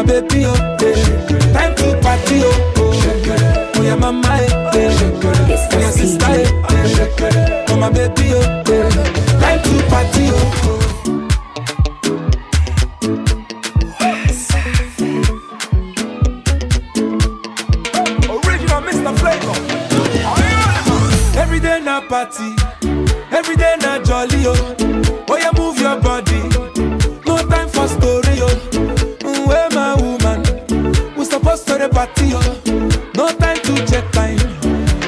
my baby, oh, eh. Time to party, oh, oh. Oh, yeah, mama, eh, eh. Oh, yeah, sister, eh. Oh, my baby, oh, eh. Time to party, oh, oh. Mr. Flavour. Every day na party, every day na jolly oh. Oh yeah, move your body. Party oh. No time to check time.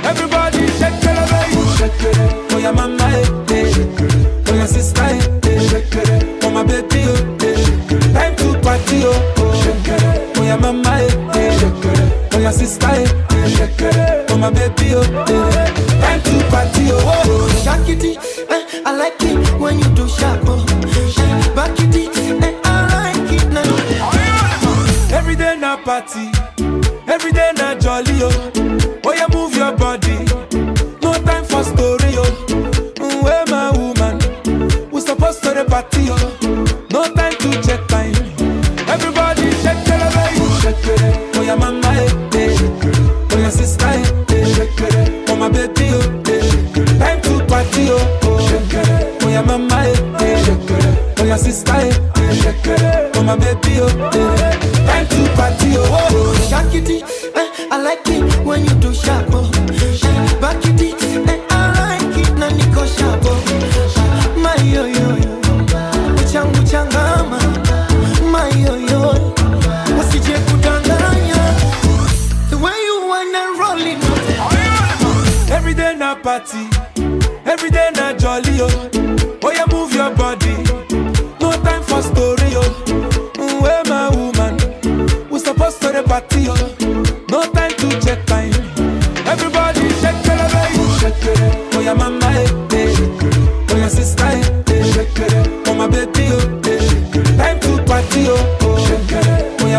Everybody shake it, baby. Shake it. Oh yeah, mama eh, eh. Oh yeah, sister eh, eh. Oh my baby oh. Eh. Time to party oh. oh. Oh yeah, mama eh, eh. Oh yeah, sister eh, eh. Oh my baby oh. Time to party oh. oh. Shakity, eh, I like it when you do sharp. Oh. Back it, eh, I like it now. Every day na party, eh. Oh yeah, sister eh, eh. Oh my baby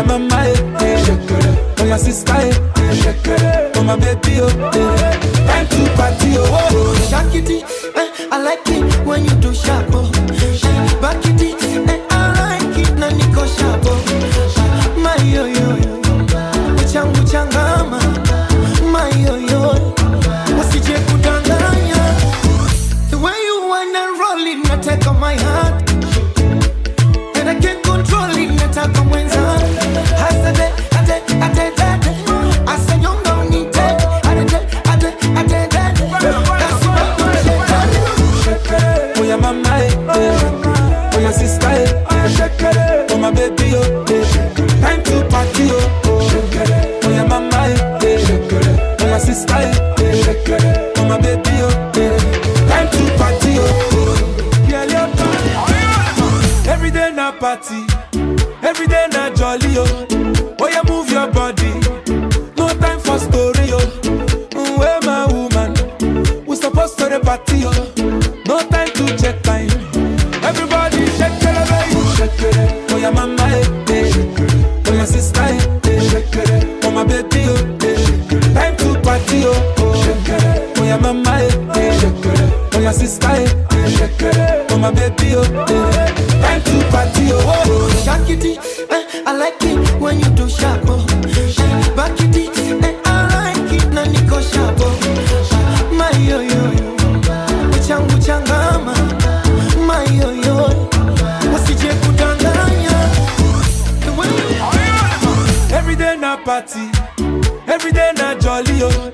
mama eh, eh. Oh yeah, sister eh. Oh my baby oh, eh. Time to party oh. oh. Shakity, eh, I like it when you Oh my baby oh. Time to party oh, party. Every day na party, every day jolly. Oh Oh my baby oh. Time to party oh. oh. Shakity, eh, I like it when you do sharp. Oh. Back it, eh, I like it na niko sharp. Oh. My yo yo uchangu changama. My yo yo, way you Every day na party, every day na jolly oh. Oh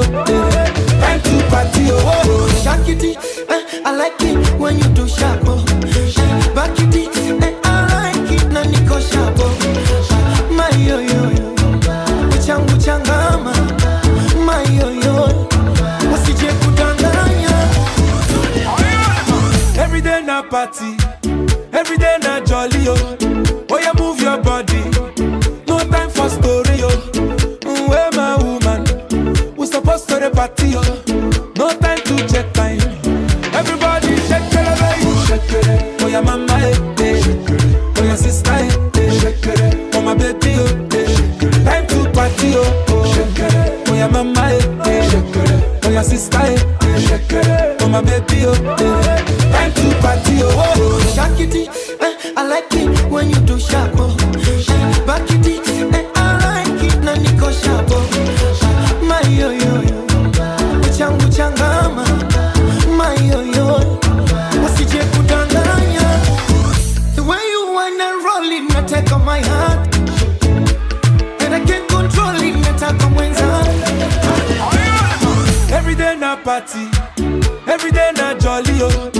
my baby oh, eh. Time to party oh. oh. Shakity, eh, I like it when you do sharp. Oh. Back it, eh, I like it na niko sharp. Oh. My yo yo yo, uchangu changama. My yo yo, usije kudanganya. Every day na party, Oh, for your mama, eh, eh. Oh, for your sister, eh, for my baby, eh, time to party, oh, oh, for your mama, eh, eh. for your sister, eh, for my baby, oh, eh. take on my heart. And I can't control it, better come when Every day na party, every day na jolly, oh.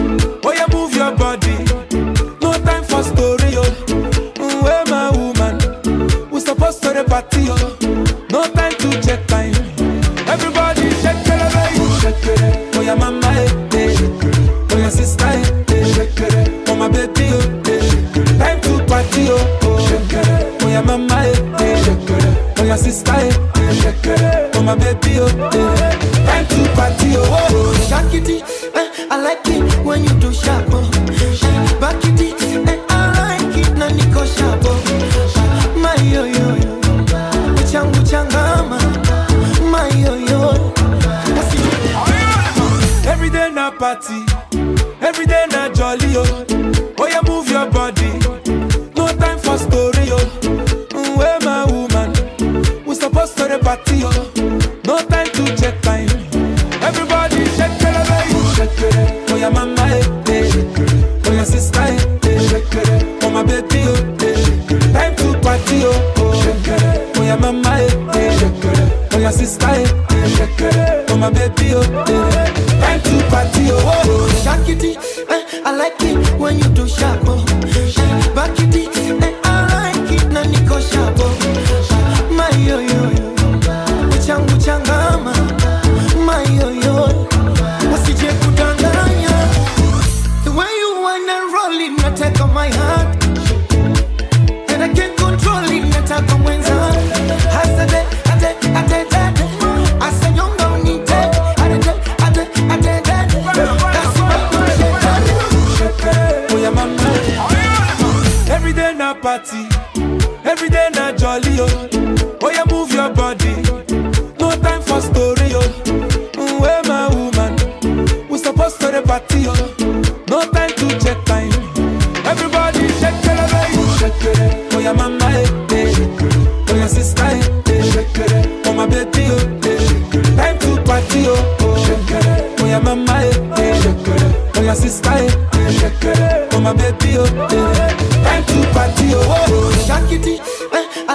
my sister, eh. For my baby, oh, eh. Time to party, oh, oh. oh. Shake it, eh. I like it when you do sharp, oh. Back it, eh. I like it, when you go sharp, oh. My yo yo yo, uchangu changama. My yo yo. Every day na party, every day na jolly, oh. na party. Every day na jolly, oh. Oh, yeah, move your body.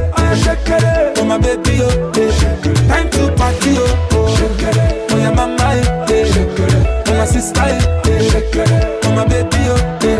oh yeah, shake baby, oh. Eh. Time to party, oh eh. oh. Shake it. Mama, eh. yeah. Shake it. Oh sister, yeah. Shake it. Oh my baby, oh yeah.